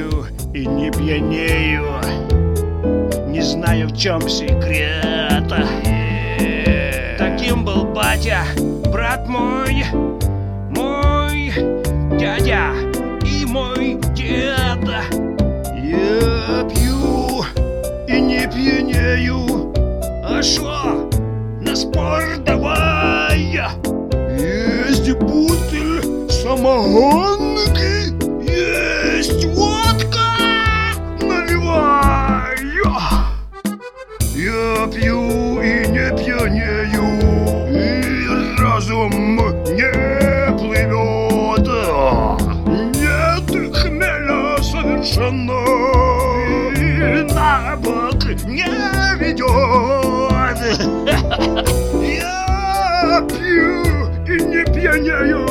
пью и не пьянею. Не знаю в чем секрет. Таким был батя, брат мой Мой дядя и мой дед. Я пью и не пьянею. А шо, на спор давай? Есть бутыль самогонки водка Наливай Я пью и не пьянею И разум не плывет. Нет хмеля совершенно И на бок не ведет. Я пью и не пьянею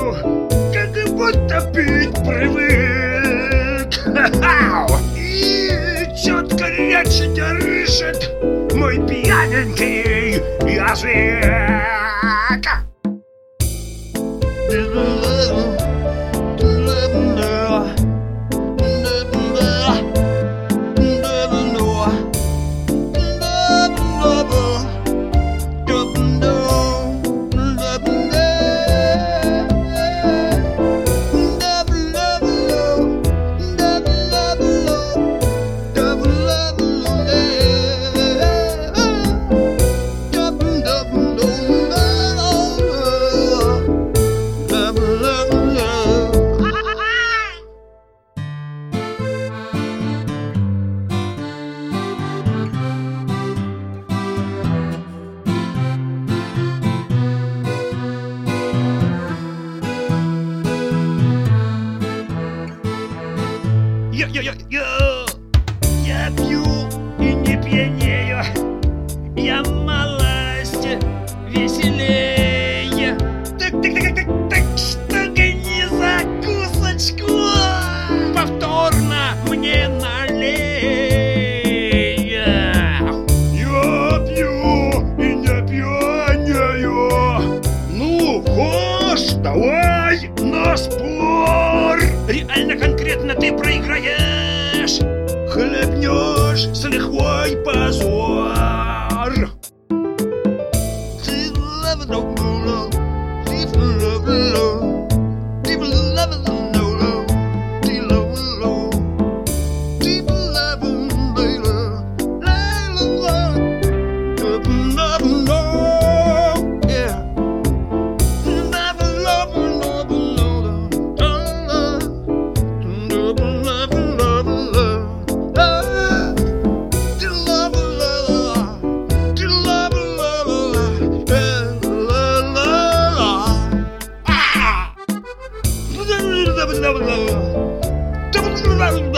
Как будто пить привык И четко речь держит Мой пьяненький язык Я, я, я, я, я пью и не пьянею. Я малость веселее. Так, так, так, Конкретно ты проиграешь. Хлебнешь с лихвой позор. love, double. love.